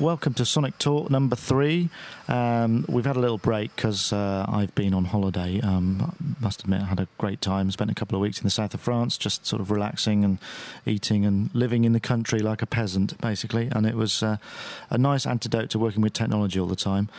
Welcome to Sonic Talk number three. Um, we've had a little break because uh, I've been on holiday. Um, must admit, I had a great time. Spent a couple of weeks in the south of France, just sort of relaxing and eating and living in the country like a peasant, basically. And it was uh, a nice antidote to working with technology all the time.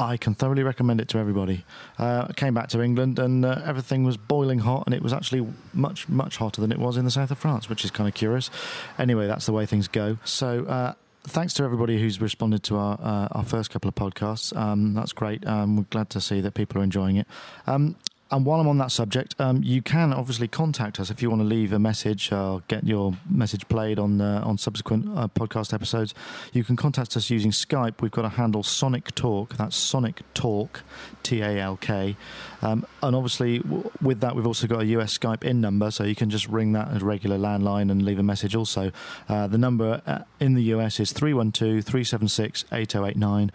I can thoroughly recommend it to everybody. Uh, I came back to England and uh, everything was boiling hot, and it was actually much, much hotter than it was in the south of France, which is kind of curious. Anyway, that's the way things go. So, uh, thanks to everybody who's responded to our uh, our first couple of podcasts. Um, that's great. Um, we're glad to see that people are enjoying it. Um, and while I'm on that subject, um, you can obviously contact us if you want to leave a message or get your message played on uh, on subsequent uh, podcast episodes. You can contact us using Skype. We've got a handle Sonic Talk. That's Sonic Talk, T A L K. Um, and obviously, w- with that, we've also got a US Skype in number, so you can just ring that as regular landline and leave a message. Also, uh, the number uh, in the US is 312 376 8089.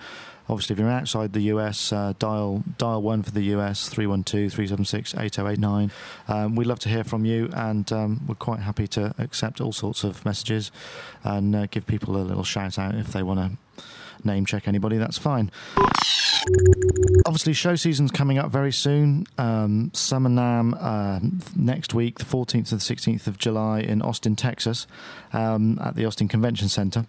Obviously, if you're outside the US, uh, dial dial one for the US 312-376-8089. Um, we'd love to hear from you, and um, we're quite happy to accept all sorts of messages and uh, give people a little shout out if they want to name check anybody. That's fine. Obviously, show season's coming up very soon. Um, Summer NAM uh, next week, the 14th to the 16th of July in Austin, Texas, um, at the Austin Convention Center.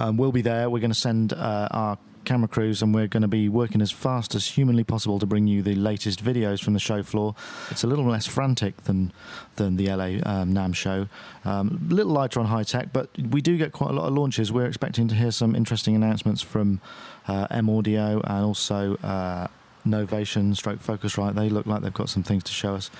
Um, we'll be there. We're going to send uh, our camera crews and we're going to be working as fast as humanly possible to bring you the latest videos from the show floor. It's a little less frantic than than the LA um, NAM show, um, a little lighter on high tech, but we do get quite a lot of launches. We're expecting to hear some interesting announcements from uh, M Audio and also uh, Novation, Stroke Focusrite. They look like they've got some things to show us.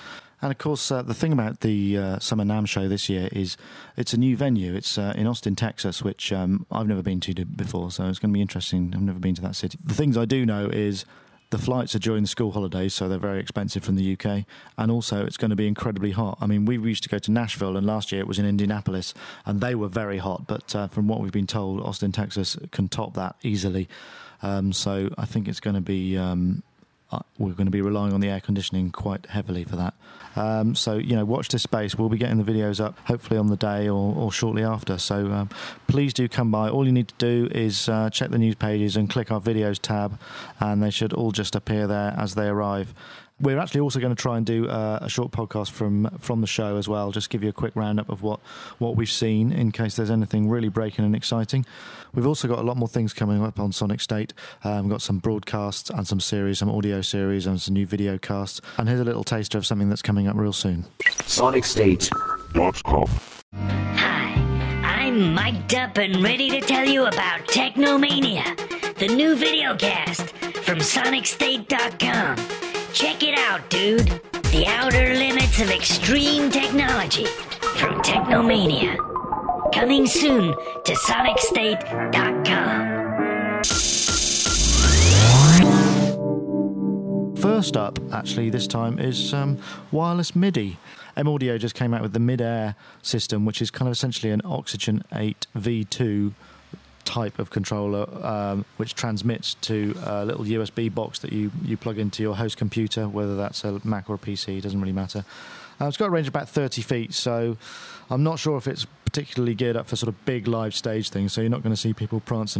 And of course, uh, the thing about the uh, Summer NAM show this year is it's a new venue. It's uh, in Austin, Texas, which um, I've never been to before, so it's going to be interesting. I've never been to that city. The things I do know is the flights are during the school holidays, so they're very expensive from the UK, and also it's going to be incredibly hot. I mean, we used to go to Nashville, and last year it was in Indianapolis, and they were very hot. But uh, from what we've been told, Austin, Texas can top that easily. Um, so I think it's going to be. Um, we're going to be relying on the air conditioning quite heavily for that. Um, so, you know, watch this space. We'll be getting the videos up hopefully on the day or, or shortly after. So um, please do come by. All you need to do is uh, check the news pages and click our videos tab, and they should all just appear there as they arrive. We're actually also going to try and do uh, a short podcast from from the show as well. Just give you a quick roundup of what what we've seen in case there's anything really breaking and exciting. We've also got a lot more things coming up on Sonic State. Um, we've got some broadcasts and some series, some audio series and some new video casts. And here's a little taster of something that's coming up real soon. SonicState.com. Hi, I'm mic'd up and ready to tell you about Technomania, the new video cast from SonicState.com. Check it out, dude. The outer limits of extreme technology from Technomania. Coming soon to SonicState.com. First up, actually, this time is um, wireless MIDI. M Audio just came out with the MidAir system, which is kind of essentially an Oxygen 8 V2 type of controller, um, which transmits to a little USB box that you, you plug into your host computer, whether that's a Mac or a PC, doesn't really matter. Uh, it's got a range of about 30 feet, so I'm not sure if it's particularly geared up for sort of big live stage things, so you're not going to see people prancing